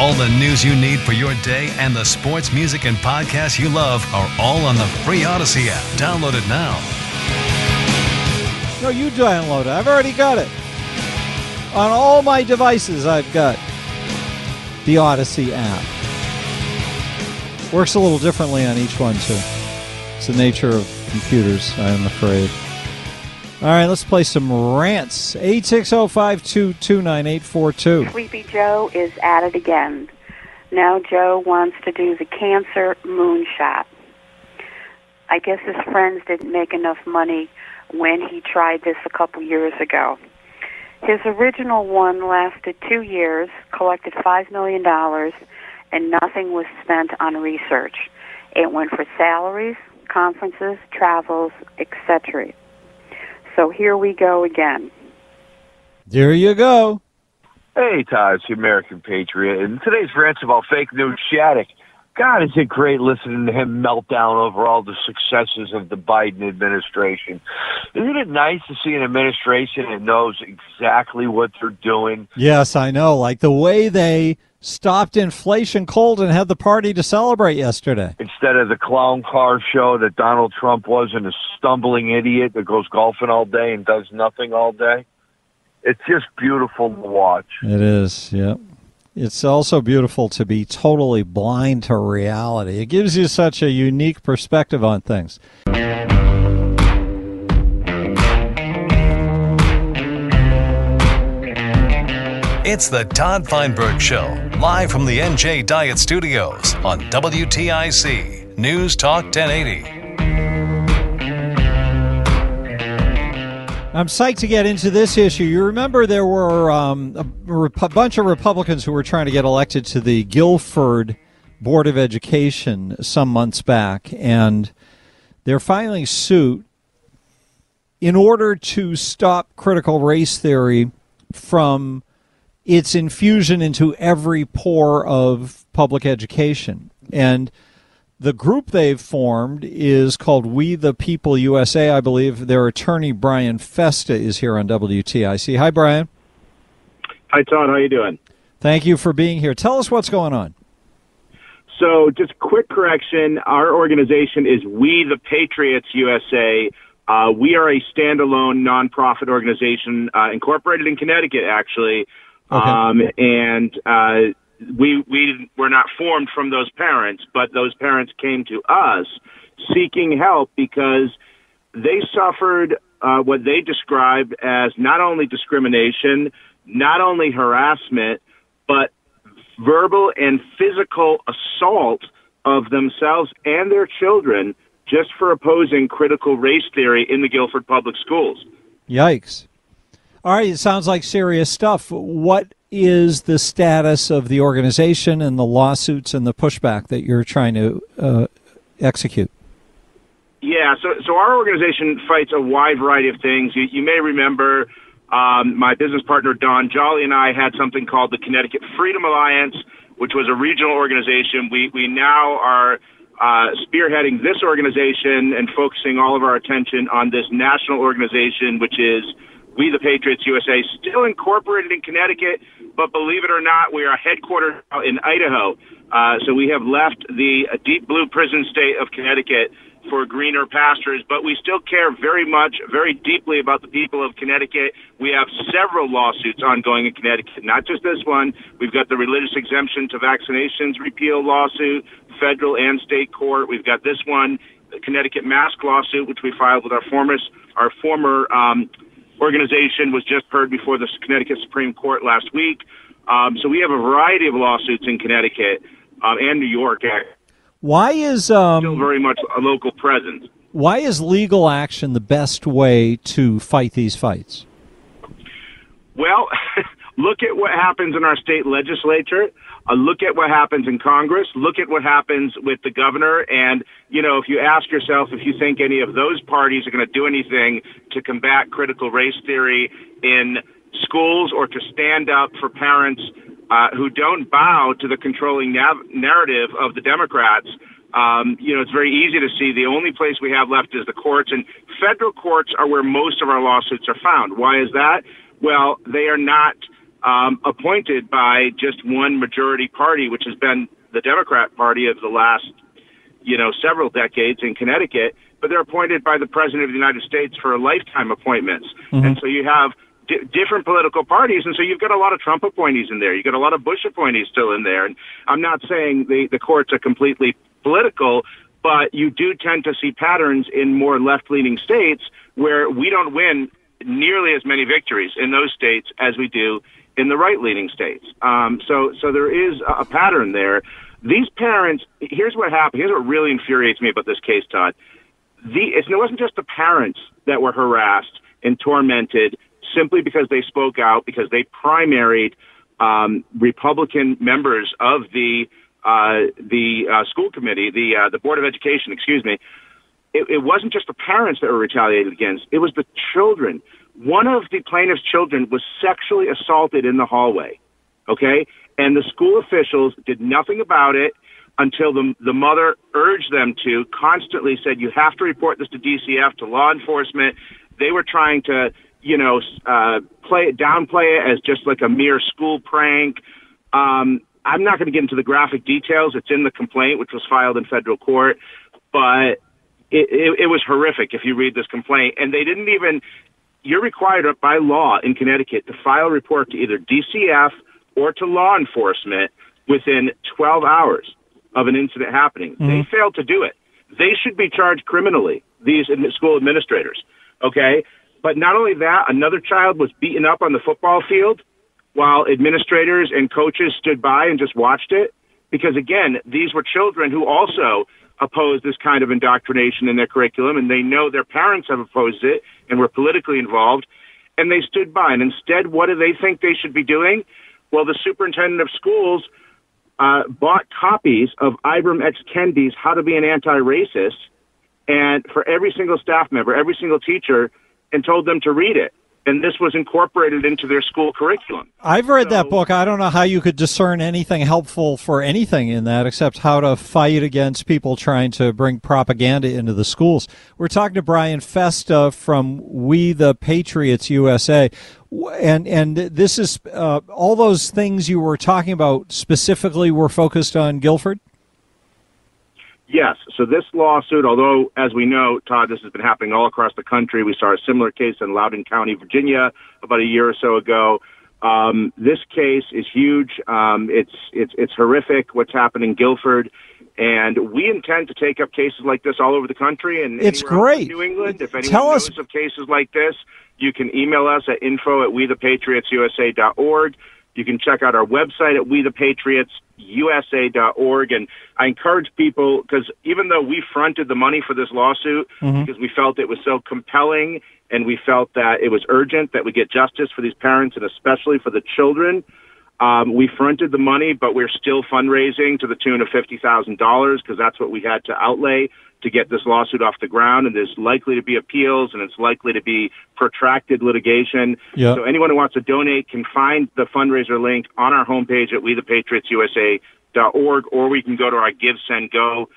All the news you need for your day and the sports, music, and podcasts you love are all on the free Audacy app. Download it now. No, you download it. I've already got it. On all my devices, I've got the Audacy app. Works a little differently on each one, too. It's the nature of computers, I'm afraid. All right, let's play some rants. 860-522-9842. Sleepy Joe is at it again. Now Joe wants to do the cancer moonshot. I guess his friends didn't make enough money when he tried this a couple years ago. His original one lasted two years, collected $5 million, and nothing was spent on research. It went for salaries, conferences, travels, etc. So here we go again. There you go. Hey, Todd, it's the American Patriot. And today's rant's about fake news Shattuck. God, is it great listening to him melt down over all the successes of the Biden administration. Isn't it nice to see an administration that knows exactly what they're doing? Yes, I know. Like the way they stopped inflation cold and had the party to celebrate yesterday. Instead of the clown car show that Donald Trump was and a stumbling idiot that goes golfing all day and does nothing all day. It's just beautiful to watch. It is, yep. It's also beautiful to be totally blind to reality. It gives you such a unique perspective on things. It's the Todd Feinberg Show, live from the NJ Diet Studios on WTIC News Talk 1080. I'm psyched to get into this issue. You remember there were um, a, a bunch of Republicans who were trying to get elected to the Guilford Board of Education some months back, and they're filing suit in order to stop critical race theory from its infusion into every pore of public education. And the group they've formed is called We the People USA, I believe. Their attorney, Brian Festa, is here on WTIC. Hi, Brian. Hi, Todd. How you doing? Thank you for being here. Tell us what's going on. So, just quick correction. Our organization is We the Patriots USA. Uh, we are a standalone nonprofit organization, uh, incorporated in Connecticut, actually. Okay. Um, and uh, we we were not formed from those parents, but those parents came to us seeking help because they suffered uh, what they described as not only discrimination, not only harassment, but verbal and physical assault of themselves and their children just for opposing critical race theory in the Guilford Public Schools. Yikes. All right, it sounds like serious stuff. What is the status of the organization and the lawsuits and the pushback that you're trying to uh, execute? Yeah, so so our organization fights a wide variety of things. You, you may remember um, my business partner Don Jolly and I had something called the Connecticut Freedom Alliance, which was a regional organization. We we now are uh, spearheading this organization and focusing all of our attention on this national organization, which is We the Patriots USA, still incorporated in Connecticut, but believe it or not, we are headquartered in Idaho. Uh, so we have left the deep blue prison state of Connecticut for greener pastures, but we still care very much, very deeply about the people of Connecticut. We have several lawsuits ongoing in Connecticut, not just this one. We've got the religious exemption to vaccinations repeal lawsuit, federal and state court. We've got this one, the Connecticut mask lawsuit, which we filed with our former, our former um, organization, was just heard before the Connecticut Supreme Court last week. Um, so we have a variety of lawsuits in Connecticut um, and New York. Why is um, still very much a local presence? Why is legal action the best way to fight these fights? Well, look at what happens in our state legislature. Uh, look at what happens in Congress. Look at what happens with the governor. And, you know, if you ask yourself if you think any of those parties are going to do anything to combat critical race theory in schools or to stand up for parents uh, who don't bow to the controlling nav- narrative of the Democrats. Um, you know, it's very easy to see the only place we have left is the courts, and federal courts are where most of our lawsuits are found. Why is that? Well, they are not um, appointed by just one majority party, which has been the Democrat Party of the last, you know, several decades in Connecticut, but they're appointed by the President of the United States for lifetime appointments. Mm-hmm. And so you have different political parties, and so you've got a lot of Trump appointees in there. You've got a lot of Bush appointees still in there. And I'm not saying the the courts are completely political, but you do tend to see patterns in more left-leaning states where we don't win nearly as many victories in those states as we do in the right-leaning states. Um, so, so there is a pattern there. These parents, here's what happened. Here's what really infuriates me about this case, Todd. The, it wasn't just the parents that were harassed and tormented simply because they spoke out, because they primaried um, Republican members of the uh, the uh, school committee, the uh, the board of education, excuse me. It, it wasn't just the parents that were retaliated against; it was the children. One of the plaintiff's children was sexually assaulted in the hallway. Okay, and the school officials did nothing about it until the the mother urged them to. Constantly said, "You have to report this to DCF, to law enforcement." They were trying to you know, uh, play it, downplay it as just like a mere school prank. Um, I'm not going to get into the graphic details. It's in the complaint, which was filed in federal court, but it, it, it was horrific if you read this complaint. And they didn't even, you're required by law in Connecticut to file a report to either DCF or to law enforcement within 12 hours of an incident happening. Mm-hmm. They failed to do it. They should be charged criminally, these school administrators. Okay? But not only that, another child was beaten up on the football field while administrators and coaches stood by and just watched it. Because again, these were children who also oppose this kind of indoctrination in their curriculum and they know their parents have opposed it and were politically involved and they stood by. And instead, what do they think they should be doing? Well, the superintendent of schools uh, bought copies of Ibram X. Kendi's How to Be an Anti-Racist and for every single staff member, every single teacher, and told them to read it. And this was incorporated into their school curriculum. I've read so, that book. I don't know how you could discern anything helpful for anything in that except how to fight against people trying to bring propaganda into the schools. We're talking to Brian Festa from We the Patriots USA. And and this is uh, all those things you were talking about specifically were focused on Guilford. Yes. So this lawsuit, although as we know, Todd, this has been happening all across the country. We saw a similar case in Loudoun County, Virginia, about a year or so ago. Um, this case is huge. Um, it's it's it's horrific what's happening in Guilford, and we intend to take up cases like this all over the country and it's great. New England. If anyone Tell knows us. of cases like this, you can email us at info at we the patriots wethepatriotsusa.org. You can check out our website at wethepatriotsusa.org. And I encourage people, because even though we fronted the money for this lawsuit, mm-hmm. because we felt it was so compelling and we felt that it was urgent that we get justice for these parents and especially for the children, um, we fronted the money, but we're still fundraising to the tune of $50,000 because that's what we had to outlay to get this lawsuit off the ground, and there's likely to be appeals, and it's likely to be protracted litigation. Yep. So anyone who wants to donate can find the fundraiser link on our homepage at wethepatriotsusa.org, or we can go to our Give Send Go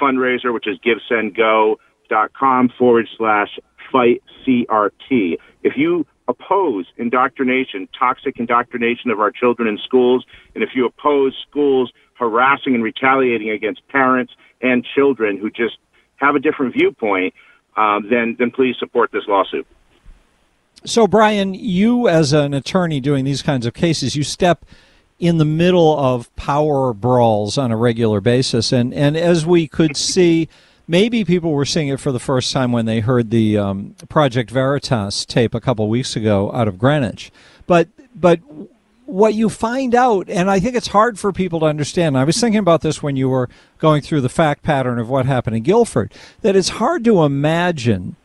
fundraiser, which is givesendgo.com forward slash fight CRT. If you oppose indoctrination, toxic indoctrination of our children in schools, and if you oppose schools harassing and retaliating against parents and children who just have a different viewpoint, um, then then please support this lawsuit. So, Brian, you as an attorney doing these kinds of cases, you step in the middle of power brawls on a regular basis, and and as we could see maybe people were seeing it for the first time when they heard the um, Project Veritas tape a couple weeks ago out of Greenwich. But but what you find out, and I think it's hard for people to understand. I was thinking about this when you were going through the fact pattern of what happened in Guilford. That it's hard to imagine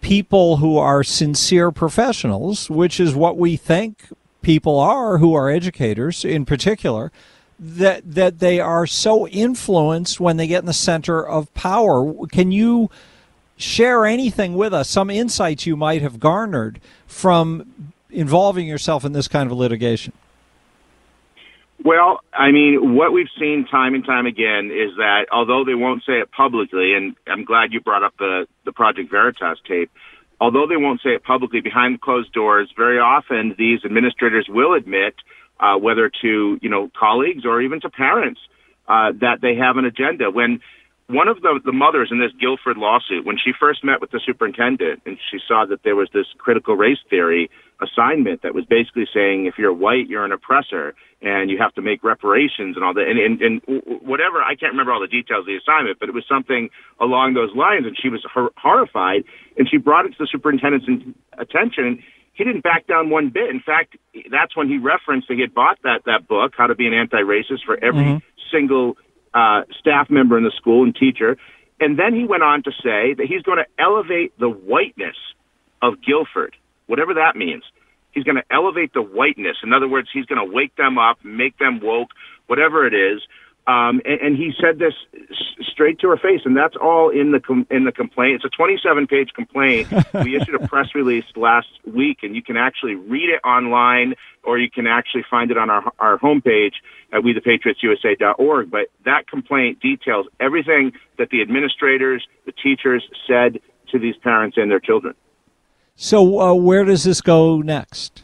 people who are sincere professionals, which is what we think people are who are educators in particular that that they are so influenced when they get in the center of power. Can you share anything with us? Some insights you might have garnered from involving yourself in this kind of litigation. Well, I mean, what we've seen time and time again is that although they won't say it publicly, and I'm glad you brought up the the Project Veritas tape. Although they won't say it publicly behind closed doors, very often these administrators will admit uh, whether to you know colleagues or even to parents, uh, that they have an agenda. When one of the, the mothers in this Guilford lawsuit, when she first met with the superintendent and she saw that there was this critical race theory assignment that was basically saying if you're white, you're an oppressor and you have to make reparations and all that. And, and, and whatever, I can't remember all the details of the assignment, but it was something along those lines. And she was hor- horrified and she brought it to the superintendent's attention he didn't back down one bit. In fact, that's when he referenced that he had bought that that book, How to Be an Anti-Racist, for every mm-hmm. single uh, staff member in the school and teacher. And then he went on to say that he's going to elevate the whiteness of Guilford, whatever that means. He's going to elevate the whiteness. In other words, he's going to wake them up, make them woke, whatever it is. Um, and, and he said this straight to her face, and that's all in the com- in the complaint. It's a 27 page complaint. we issued a press release last week, and you can actually read it online, or you can actually find it on our our homepage at WeThePatriotsUSA.org. But that complaint details everything that the administrators, the teachers said to these parents and their children. So, uh, where does this go next?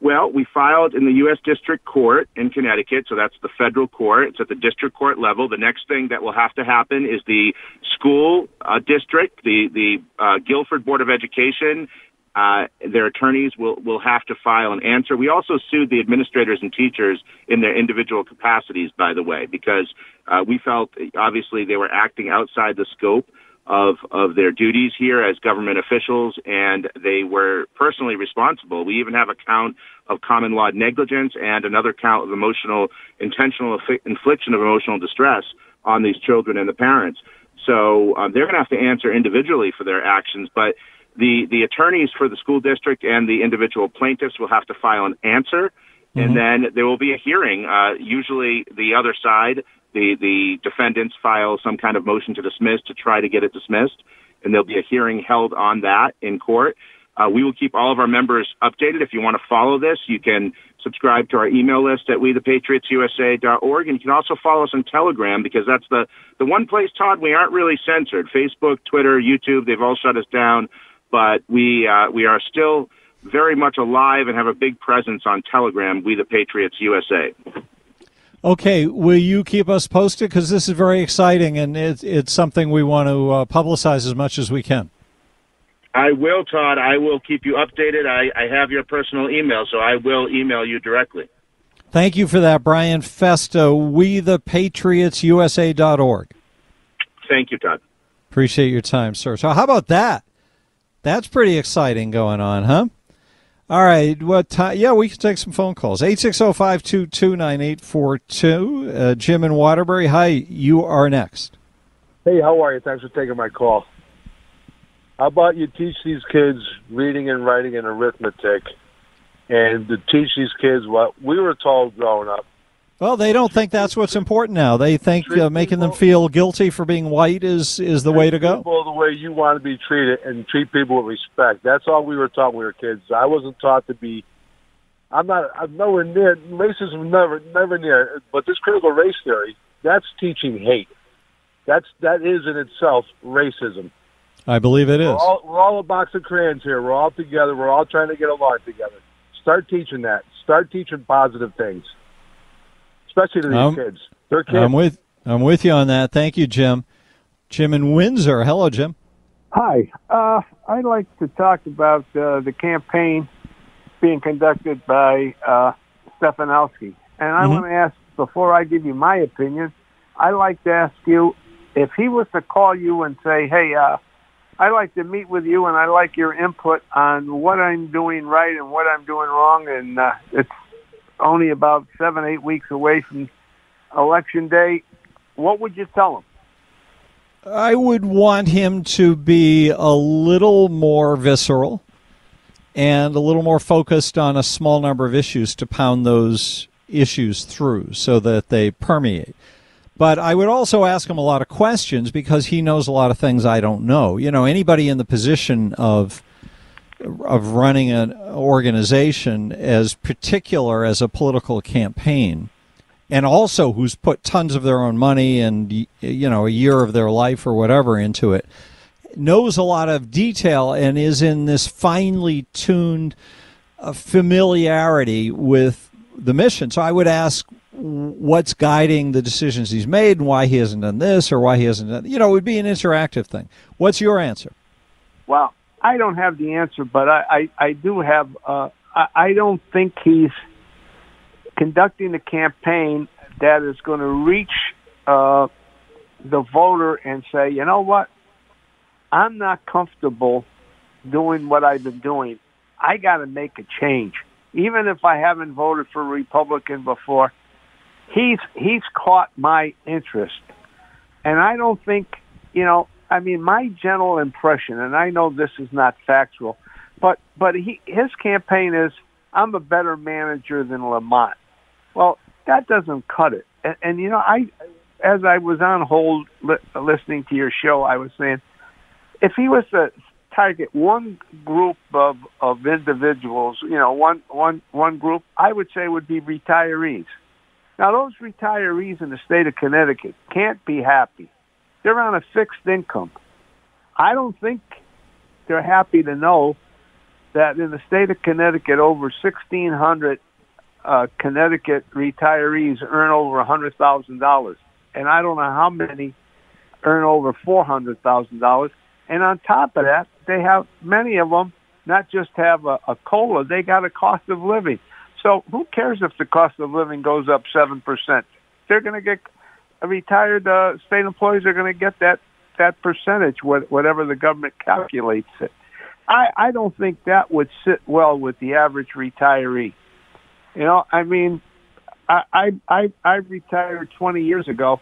Well, we filed in the U.S. District Court in Connecticut, so that's the federal court. It's at the district court level. The next thing that will have to happen is the school uh, district, the the uh, Guilford Board of Education. Uh, their attorneys will will have to file an answer. We also sued the administrators and teachers in their individual capacities, by the way, because uh, we felt obviously they were acting outside the scope of of their duties here as government officials, and they were personally responsible. We even have a count of common law negligence and another count of emotional intentional infliction of emotional distress on these children and the parents. So um, they're going to have to answer individually for their actions, but the the attorneys for the school district and the individual plaintiffs will have to file an answer. Mm-hmm. And then there will be a hearing. Uh, usually, the other side the the defendants file some kind of motion to dismiss to try to get it dismissed, and there'll be a hearing held on that in court. Uh, we will keep all of our members updated. If you want to follow this, you can subscribe to our email list at wethepatriotsusa.org, and you can also follow us on Telegram because that's the the one place, Todd, we aren't really censored. Facebook, Twitter, YouTube, they've all shut us down, but we uh, we are still very much alive and have a big presence on Telegram. We the Patriots USA. Okay, will you keep us posted? Because this is very exciting and it's, it's something we want to uh, publicize as much as we can. I will, Todd. I will keep you updated. I, I have your personal email, so I will email you directly. Thank you for that, Brian Festa. We the PatriotsUSA.org. Thank you, Todd. Appreciate your time, sir. So, how about that? That's pretty exciting going on, huh? All right. What time? Yeah, we can take some phone calls. 860-522-9842. Uh, Jim in Waterbury. Hi, you are next. Hey, how are you? Thanks for taking my call. How about you teach these kids reading and writing and arithmetic and to teach these kids what we were told growing up well, they don't think that's what's important now. They think uh, making them feel guilty for being white is is the way to go. People the way you want to be treated and treat people with respect. That's all we were taught when we were kids. I wasn't taught to be. I'm not. I'm nowhere near racism. Never, never near. But this critical race theory, that's teaching hate. That's that is in itself racism. I believe it is. We're all, we're all a box of crayons here. We're all together. We're all trying to get along together. Start teaching that. Start teaching positive things, especially to these Um, kids. They're kids. I'm with I'm with you on that. Thank you, Jim. Jim in Windsor. Hello, Jim. Hi. Uh, I'd like to talk about uh, the campaign being conducted by uh, Stefanowski. And I Mhm. want to ask, before I give you my opinion, I'd like to ask you if he was to call you and say, hey, uh, I'd like to meet with you and I'd like your input on what I'm doing right and what I'm doing wrong. And uh, it's only about seven, eight weeks away from Election Day. What would you tell him? I would want him to be a little more visceral and a little more focused on a small number of issues to pound those issues through so that they permeate. But I would also ask him a lot of questions because he knows a lot of things I don't know. You know, anybody in the position of of running an organization as particular as a political campaign and also who's put tons of their own money and you know a year of their life or whatever into it knows a lot of detail and is in this finely tuned uh, familiarity with the mission. So i would ask what's guiding the decisions he's made and why he hasn't done this or why he hasn't done you know it would be an interactive thing. What's your answer? Well, I don't have the answer, but I, I, I do have. Uh, I, I don't think he's conducting a campaign that is going to reach uh, the voter and say, you know what, I'm not comfortable doing what I've been doing. I got to make a change, even if I haven't voted for a Republican before. He's he's caught my interest, and I don't think you know. I mean, my general impression, and I know this is not factual, but but he his campaign is I'm a better manager than Lamont. Well, that doesn't cut it. And, and you know, I as I was on hold li- listening to your show, I was saying if he was to target one group of of individuals, you know, one one one group, I would say would be retirees. Now, those retirees in the state of Connecticut can't be happy. They're on a fixed income. I don't think they're happy to know that in the state of Connecticut, over 1,600 uh, Connecticut retirees earn over $100,000. And I don't know how many earn over $400,000. And on top of that, they have many of them not just have a, a COLA, they got a cost of living. So who cares if the cost of living goes up 7%? They're going to get retired uh, state employees are going to get that that percentage, what- whatever the government calculates it. I I don't think that would sit well with the average retiree. You know, I mean, I I I, I retired 20 years ago.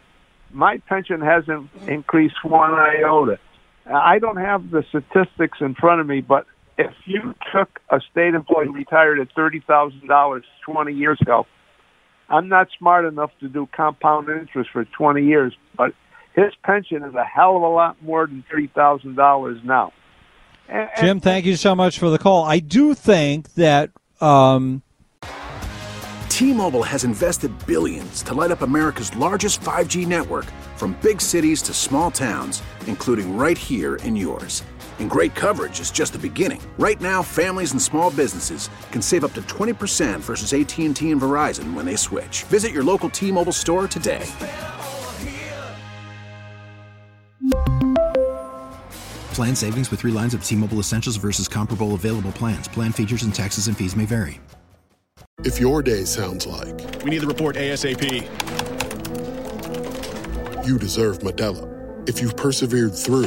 My pension hasn't increased one iota. I don't have the statistics in front of me, but if you took a state employee retired at thirty thousand dollars 20 years ago, I'm not smart enough to do compound interest for 20 years, but his pension is a hell of a lot more than thirty thousand dollars now. And, and Jim, thank you so much for the call. I do think that um, T-Mobile has invested billions to light up America's largest 5G network from big cities to small towns, including right here in yours. And great coverage is just the beginning. Right now, families and small businesses can save up to 20% versus AT&T and Verizon when they switch. Visit your local T-Mobile store today. Plan savings with three lines of T Mobile Essentials versus comparable available plans. Plan features and taxes and fees may vary. If your day sounds like We need the report ASAP. you deserve Modelo, if you've persevered through,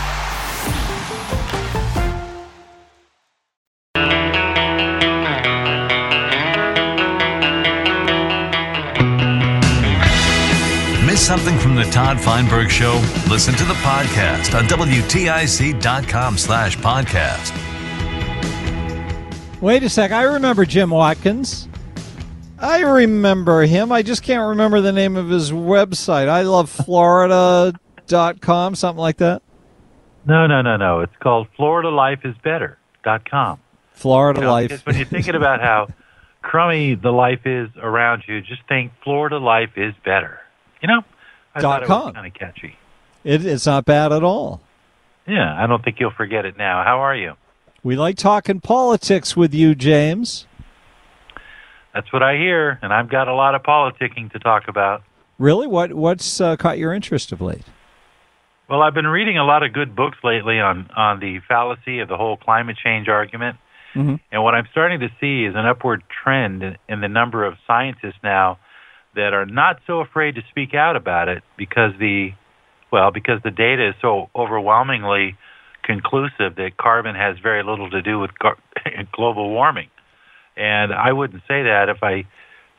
The Todd Feinberg Show? Listen to the podcast on WTIC.com slash podcast. Wait a sec. I remember Jim Watkins. I remember him. I just can't remember the name of his website. I love Florida.com, something like that. No, no, no, no. It's called FloridaLifeIsBetter.com. Florida You know, Life. Because when you're thinking about how crummy the life is around you, just think Florida life is better. You know, I Dot com. kind of catchy. It, it's not bad at all. Yeah, I don't think you'll forget it now. How are you? We like talking politics with you, James. That's what I hear, and I've got a lot of politicking to talk about. Really? What What's uh, caught your interest of late? Well, I've been reading a lot of good books lately on on the fallacy of the whole climate change argument. Mm-hmm. And what I'm starting to see is an upward trend in, in the number of scientists now that are not so afraid to speak out about it because the well, because the data is so overwhelmingly conclusive that carbon has very little to do with gar- global warming. And I wouldn't say that if I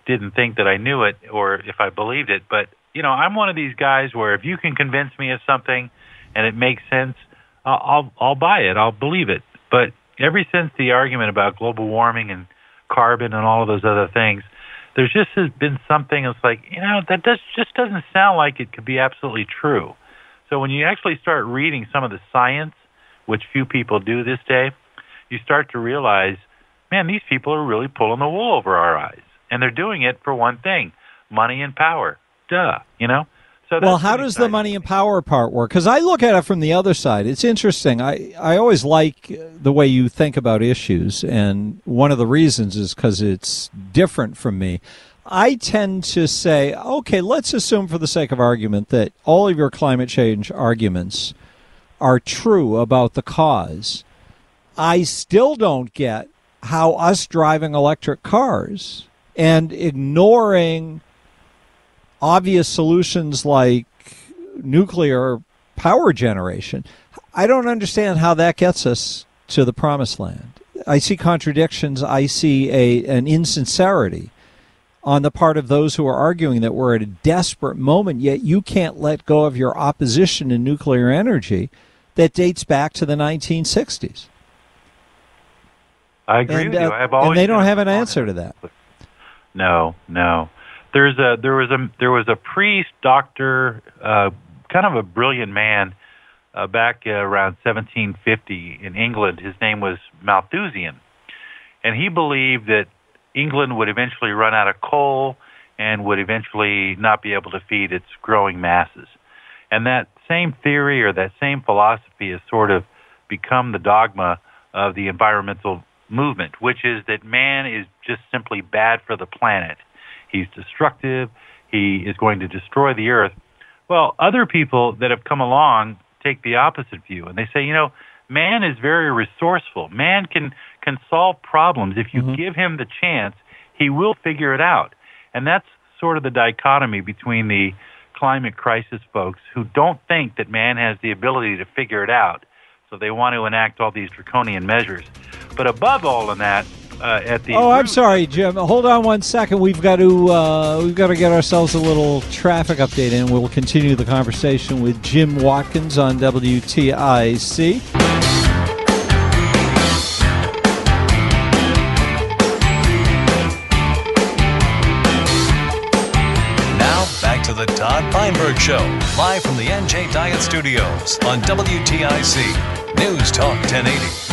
didn't think that I knew it or if I believed it, but you know, I'm one of these guys where if you can convince me of something and it makes sense, I'll I'll, I'll buy it. I'll believe it. But ever since the argument about global warming and carbon and all of those other things, there's just has been something that's like, you know, that does just doesn't sound like it could be absolutely true. So when you actually start reading some of the science, which few people do this day, you start to realize, man, these people are really pulling the wool over our eyes. And they're doing it for one thing, money and power. Duh, you know? So well, how does the money and power part work? Because I look at it from the other side. It's interesting. I, I always like uh, the way you think about issues, and one of the reasons is because it's different from me. I tend to say, okay, let's assume for the sake of argument that all of your climate change arguments are true about the cause. I still don't get how us driving electric cars and ignoring obvious solutions like nuclear power generation. I don't understand how that gets us to the promised land. I see contradictions. I see a an insincerity on the part of those who are arguing that we're at a desperate moment, yet you can't let go of your opposition to nuclear energy that dates back to the 1960s. I agree and, with you. uh, I've always and they don't have an answer to that. No, no. There's a there was a there was a priest, doctor, uh, kind of a brilliant man, uh, back uh, around 1750 in England. His name was Malthusian, and he believed that England would eventually run out of coal and would eventually not be able to feed its growing masses. And that same theory or that same philosophy has sort of become the dogma of the environmental movement, which is that man is just simply bad for the planet. He's destructive. He is going to destroy the earth. Well, other people that have come along take the opposite view and they say, you know, man is very resourceful. Man can can solve problems if you mm-hmm. give him the chance. He will figure it out. And that's sort of the dichotomy between the climate crisis folks who don't think that man has the ability to figure it out. So they want to enact all these draconian measures. But above all of that, uh, at the Oh, I'm sorry, Jim. Hold on one second. We've got to uh, we've got to get ourselves a little traffic update, and we'll continue the conversation with Jim Watkins on WTIC. Now, back to the Todd Feinberg Show, live from the NJ Diet Studios on WTIC News Talk 1080.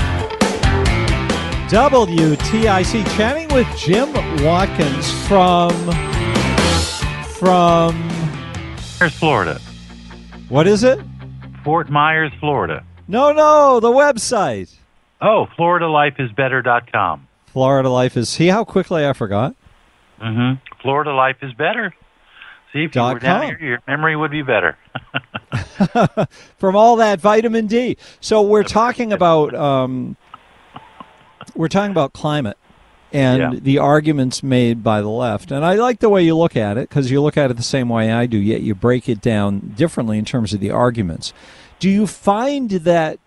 WTIC chatting with Jim Watkins from from Myers, Florida. what is it? Fort Myers, Florida. No, no, the website. Oh, FloridaLifeIsBetter.com. Florida Life is. See how quickly I forgot. Mm-hmm. Florida Life is better. See, if you were down here, your memory would be better. from all that vitamin D. So we're talking about um, we're talking about climate and Yeah. the arguments made by the left. And I like the way you look at it because you look at it the same way I do, yet you break it down differently in terms of the arguments. Do you find that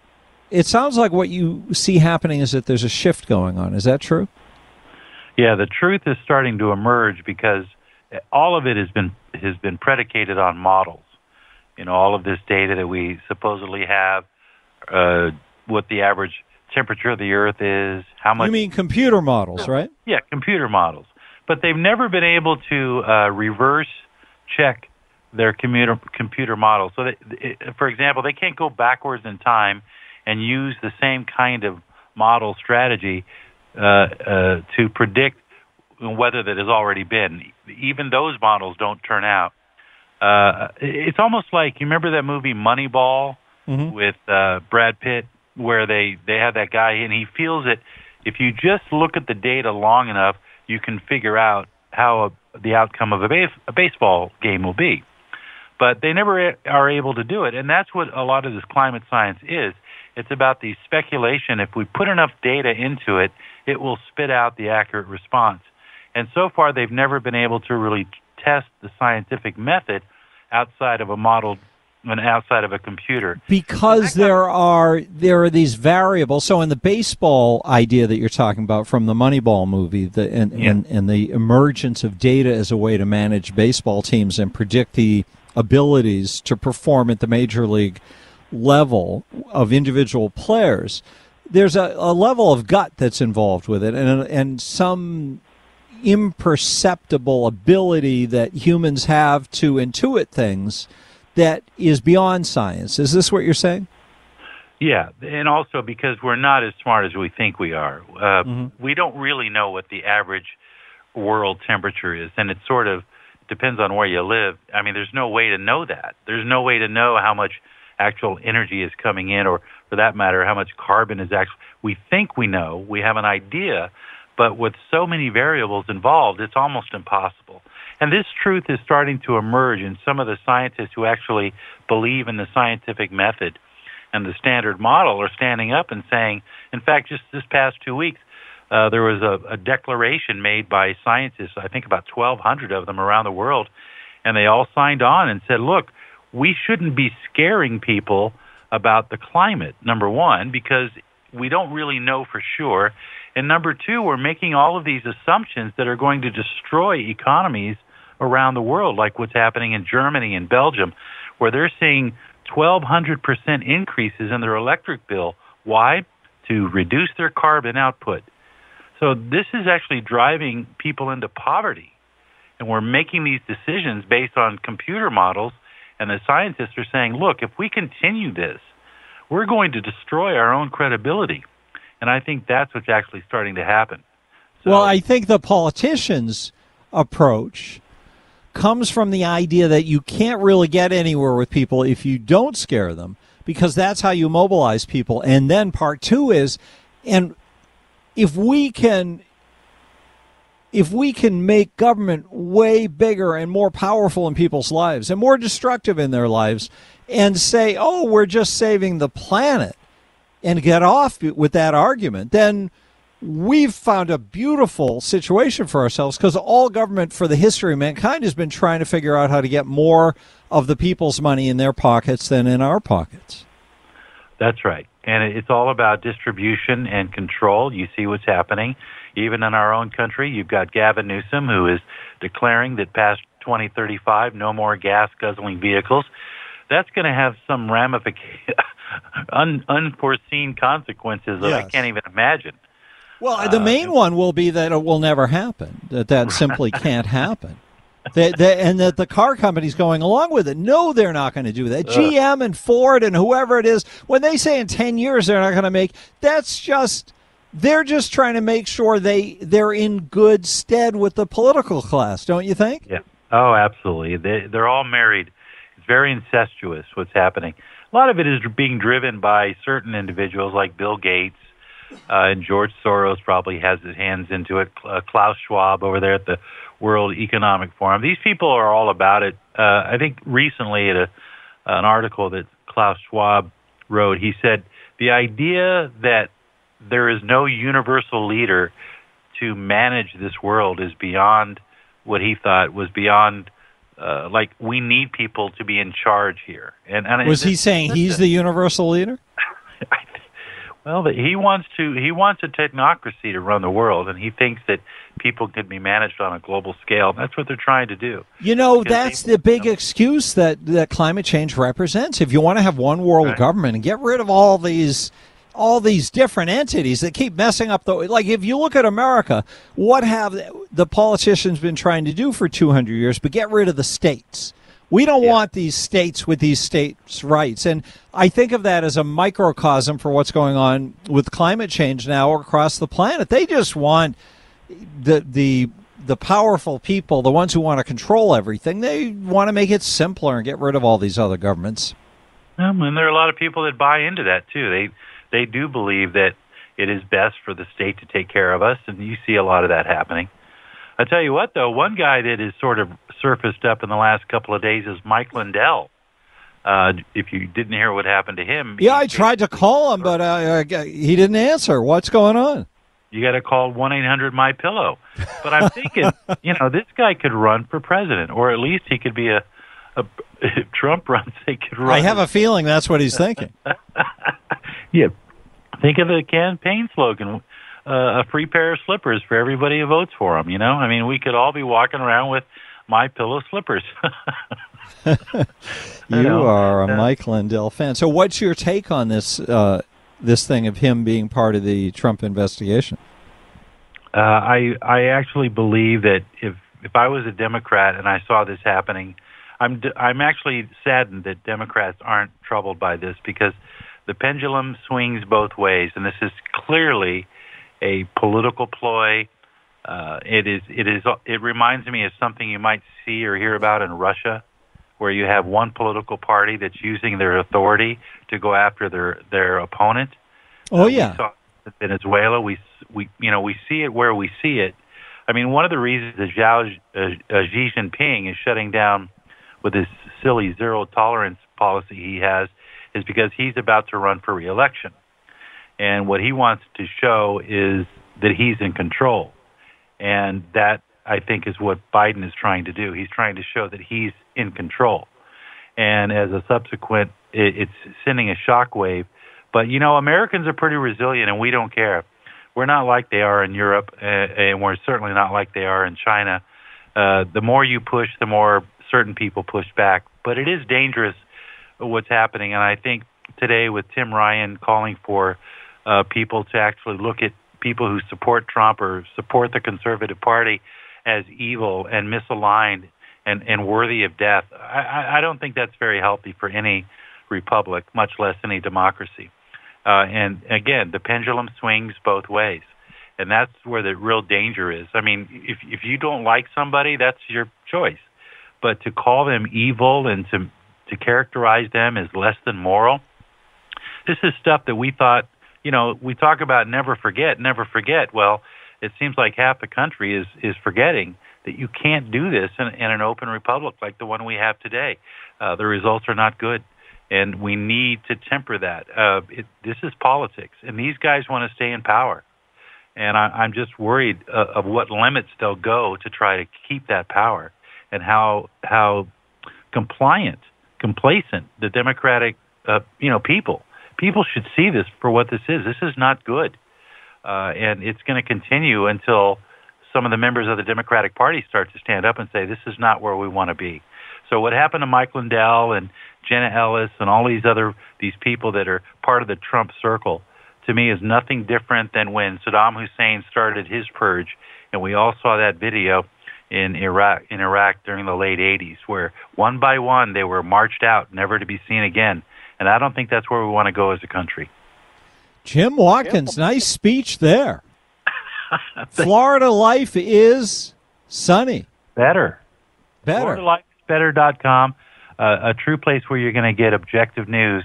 it sounds like what you see happening is that there's a shift going on? Is that true? Yeah, the truth is starting to emerge because all of it has been has been predicated on models. You know, all of this data that we supposedly have, uh, what the average temperature of the Earth is, how much. You mean computer models, right? Yeah, computer models. But they've never been able to uh, reverse check their computer computer models. So, that, for example, they can't go backwards in time and use the same kind of model strategy uh, uh, to predict weather that has already been. Even those models don't turn out. Uh, it's almost like you remember that movie Moneyball Mhm. with uh, Brad Pitt, where they they have that guy and he feels that if you just look at the data long enough, you can figure out how a, the outcome of a, base, a baseball game will be. But they never are able to do it, and that's what a lot of this climate science is. It's about the speculation. If we put enough data into it, it will spit out the accurate response. And so far, they've never been able to really test the scientific method outside of a model and outside of a computer. because there are there are these variables. So in the baseball idea that you're talking about from the Moneyball movie, the, and, and and the emergence of data as a way to manage baseball teams and predict the abilities to perform at the major league level of individual players, there's a, a level of gut that's involved with it, and and some imperceptible ability that humans have to intuit things that is beyond science. Is this what you're saying? Yeah, and also because we're not as smart as we think we are. Uh, Mm-hmm. We don't really know what the average world temperature is, and it sort of depends on where you live. I mean, there's no way to know that. There's no way to know how much actual energy is coming in, or for that matter, how much carbon is actually. We think we know, we have an idea, but with so many variables involved, it's almost impossible. And this truth is starting to emerge in some of the scientists who actually believe in the scientific method and the standard model are standing up and saying, in fact, just this past two weeks, uh, there was a, a declaration made by scientists, I think about 1,200 of them around the world, and they all signed on and said, look, we shouldn't be scaring people about the climate, number one, because we don't really know for sure. And number two, we're making all of these assumptions that are going to destroy economies around the world, like what's happening in Germany and Belgium, where they're seeing 1,200% increases in their electric bill. Why? To reduce their carbon output. So this is actually driving people into poverty. And we're making these decisions based on computer models. And the scientists are saying, look, if we continue this, we're going to destroy our own credibility. And I think that's what's actually starting to happen. well, I think the politicians' approach comes from the idea that you can't really get anywhere with people if you don't scare them, because that's how you mobilize people. And then part two is, and if we can. If we can make government way bigger and more powerful in people's lives and more destructive in their lives, and say, oh, we're just saving the planet, and get off with that argument, then we've found a beautiful situation for ourselves because all government for the history of mankind has been trying to figure out how to get more of the people's money in their pockets than in our pockets. That's right. And it's all about distribution and control. You see what's happening. Even in our own country, you've got Gavin Newsom, who is declaring that past 2035, no more gas guzzling vehicles. That's going to have some ramification, un- unforeseen consequences that I can't even imagine. Well, the uh, main one will be that it will never happen. That that simply can't happen. That, and that the car companies going along with it. No, they're not going to do that. Ugh. GM and Ford and whoever it is, when they say in ten years they're not going to make, that's just they're just trying to make sure they they're in good stead with the political class. Don't you think? Yeah. Oh, absolutely. They they're all married. It's very incestuous what's happening. A lot of it is being driven by certain individuals like Bill Gates uh, and George Soros probably has his hands into it. Uh, Klaus Schwab over there at the World Economic Forum. These people are all about it. Uh, I think recently at a, an article that Klaus Schwab wrote, he said the idea that there is no universal leader to manage this world is beyond what he thought was beyond. Uh, like we need people to be in charge here. And, and was he saying he's the universal leader? Well, he wants to. He wants a technocracy to run the world, and he thinks that people can be managed on a global scale. That's what they're trying to do. You know, that's the big excuse that that climate change represents. If you want to have one world right. government and get rid of all these all these different entities that keep messing up the like if you look at America, what have the politicians been trying to do for 200 years but get rid of the states. We don't yeah. want these states with these states' rights. And I think of that as a microcosm for what's going on with climate change now across the planet. They just want the the the powerful people, the ones who want to control everything, they want to make it simpler and get rid of all these other governments. Um, and there are a lot of people that buy into that too. They they do believe that it is best for the state to take care of us, and you see a lot of that happening. I tell you what, though, one guy that has sort of surfaced up in the last couple of days is Mike Lindell. Uh, if you didn't hear what happened to him, yeah, I tried to call him, but uh, he didn't answer. What's going on? You got to call one eight hundred My Pillow. But I'm thinking, you know, this guy could run for president, or at least he could be a. a if Trump runs, he could run. I have a feeling that's what he's thinking. yeah, think of the campaign slogan: uh, a free pair of slippers for everybody who votes for him. You know, I mean, we could all be walking around with my pillow slippers. you know, are a uh, Mike Lindell fan. So, what's your take on this uh, this thing of him being part of the Trump investigation? Uh, I I actually believe that if if I was a Democrat and I saw this happening, I'm I'm actually saddened that Democrats aren't troubled by this because the pendulum swings both ways, and this is clearly a political ploy uh, it is. It is. It reminds me of something you might see or hear about in Russia, where you have one political party that's using their authority to go after their their opponent. Oh uh, yeah. Venezuela, we we you know we see it where we see it. I mean, one of the reasons that Xiao, uh, uh, Xi Jinping is shutting down with his silly zero tolerance policy he has is because he's about to run for reelection, and what he wants to show is that he's in control and that, I think, is what Biden is trying to do. He's trying to show that he's in control. And as a subsequent, it, it's sending a shockwave. But, you know, Americans are pretty resilient and we don't care. We're not like they are in Europe, uh, and we're certainly not like they are in China. Uh, the more you push, the more certain people push back. But it is dangerous what's happening. And I think today, with Tim Ryan calling for uh, people to actually look at people who support Trump or support the Conservative Party as evil and misaligned and, and worthy of death. I, I don't think that's very healthy for any republic, much less any democracy. Uh, and again, the pendulum swings both ways, and that's where the real danger is. I mean, if if you don't like somebody, that's your choice, but to call them evil and to to characterize them as less than moral, this is stuff that we thought you know, we talk about never forget, never forget. Well, it seems like half the country is is forgetting that you can't do this in, in an open republic like the one we have today. Uh, the results are not good, and we need to temper that. Uh, it, this is politics, and these guys want to stay in power, and I, I'm just worried uh, of what limits they'll go to try to keep that power, and how how compliant, complacent the Democratic, uh, you know, people people should see this for what this is. This is not good. Uh, and it's going to continue until some of the members of the Democratic Party start to stand up and say, this is not where we want to be. So what happened to Mike Lindell and Jenna Ellis and all these other these people that are part of the Trump circle to me is nothing different than when Saddam Hussein started his purge and we all saw that video in Iraq in Iraq during the late 80s where one by one they were marched out never to be seen again and I don't think that's where we want to go as a country. Jim Watkins, nice speech there. Florida life is sunny. Better. Better. FloridaLifeIsBetter.com, uh, a true place where you're going to get objective news,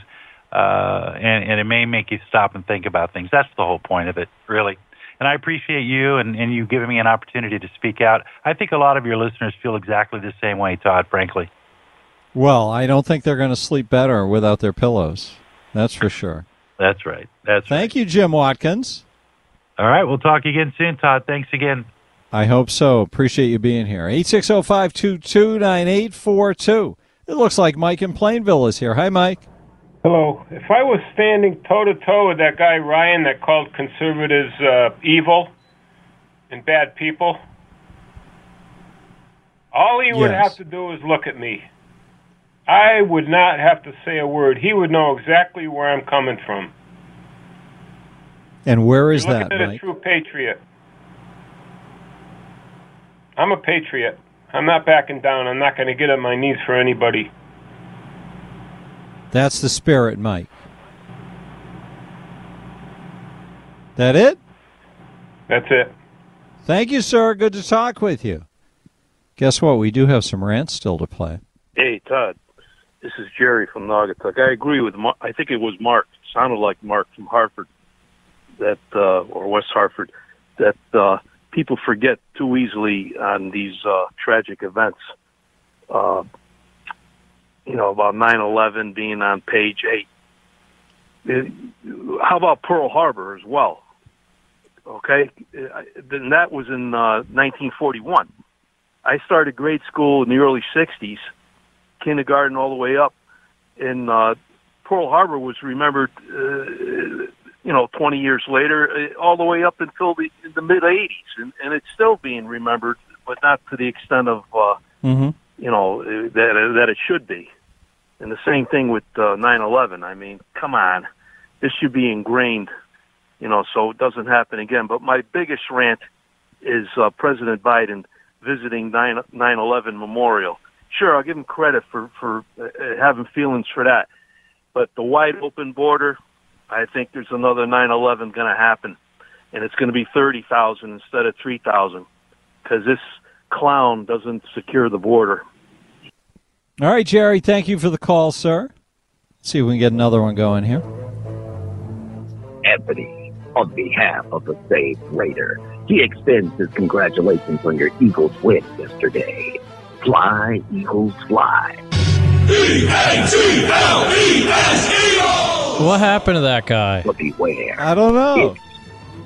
uh, and, and it may make you stop and think about things. That's the whole point of it, really. And I appreciate you and, and you giving me an opportunity to speak out. I think a lot of your listeners feel exactly the same way, Todd, frankly. Well, I don't think they're going to sleep better without their pillows. That's for sure. That's right. That's Thank right. you, Jim Watkins. All right, we'll talk again soon, Todd. Thanks again. I hope so. Appreciate you being here. 860-522-9842. It looks like Mike in Plainville is here. Hi, Mike. Hello. If I was standing toe to toe with that guy Ryan that called conservatives uh, evil and bad people, all he would Yes. have to do is look at me. I would not have to say a word. He would know exactly where I'm coming from. And where is that, looking at a true patriot. I'm a patriot. I'm not backing down. I'm not going to get on my knees for anybody. That's the spirit, Mike. That it? That's it. Thank you, sir. Good to talk with you. Guess what? We do have some rants still to play. Hey, Todd. This is Jerry from Naugatuck. I agree with Mark. I think it was Mark. Sounded like Mark from Hartford, that uh, or West Hartford, that uh, people forget too easily on these uh, tragic events. Uh, you know about nine eleven being on page eight. It- how about Pearl Harbor as well? Okay, then that was in uh, 1941. I started grade school in the early 60s, kindergarten all the way up, and uh, Pearl Harbor was remembered, uh, you know, 20 years later, uh, all the way up until the, the mid 80s, and, and it's still being remembered, but not to the extent of, uh, Mm-hmm. you know, uh, that that it should be. And the same thing with uh, 9/11. I mean, come on, this should be ingrained, you know, so it doesn't happen again. But my biggest rant is uh, President Biden visiting 9 9/11 memorial. Sure, I'll give him credit for for uh, having feelings for that, but the wide open border, I think there's another 9/11 going to happen, and it's going to be 30,000 instead of 3,000 because this clown doesn't secure the border. All right, Jerry. Thank you for the call, sir. Let's see if we can get another one going here. Anthony, on behalf of the saved Raider, he extends his congratulations on your Eagles win yesterday. Fly, Eagles, fly. What happened to that guy? But beware. I don't know.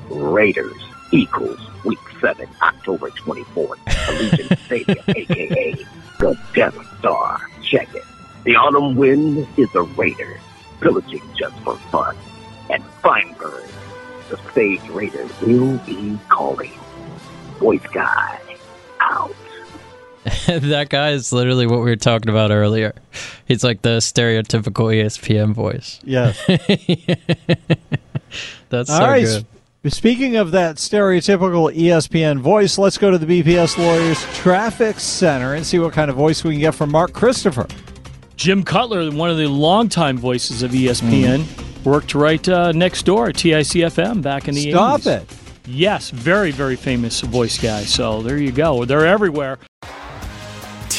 Raiders, Eagles, Week 7, October 24th, Allegiant Stadium, a.k.a. the Death Star. Check it. The autumn wind is a Raider, pillaging just for fun. And Feinberg, the stage Raider, will be calling. Voice guy, out. that guy is literally what we were talking about earlier. He's like the stereotypical ESPN voice. Yeah. That's All so right. good. Speaking of that stereotypical ESPN voice, let's go to the BPS Lawyers Traffic Center and see what kind of voice we can get from Mark Christopher. Jim Cutler, one of the longtime voices of ESPN, worked right uh, next door at TICFM back in the Stop 80s. it. Yes, very, very famous voice guy. So there you go. They're everywhere.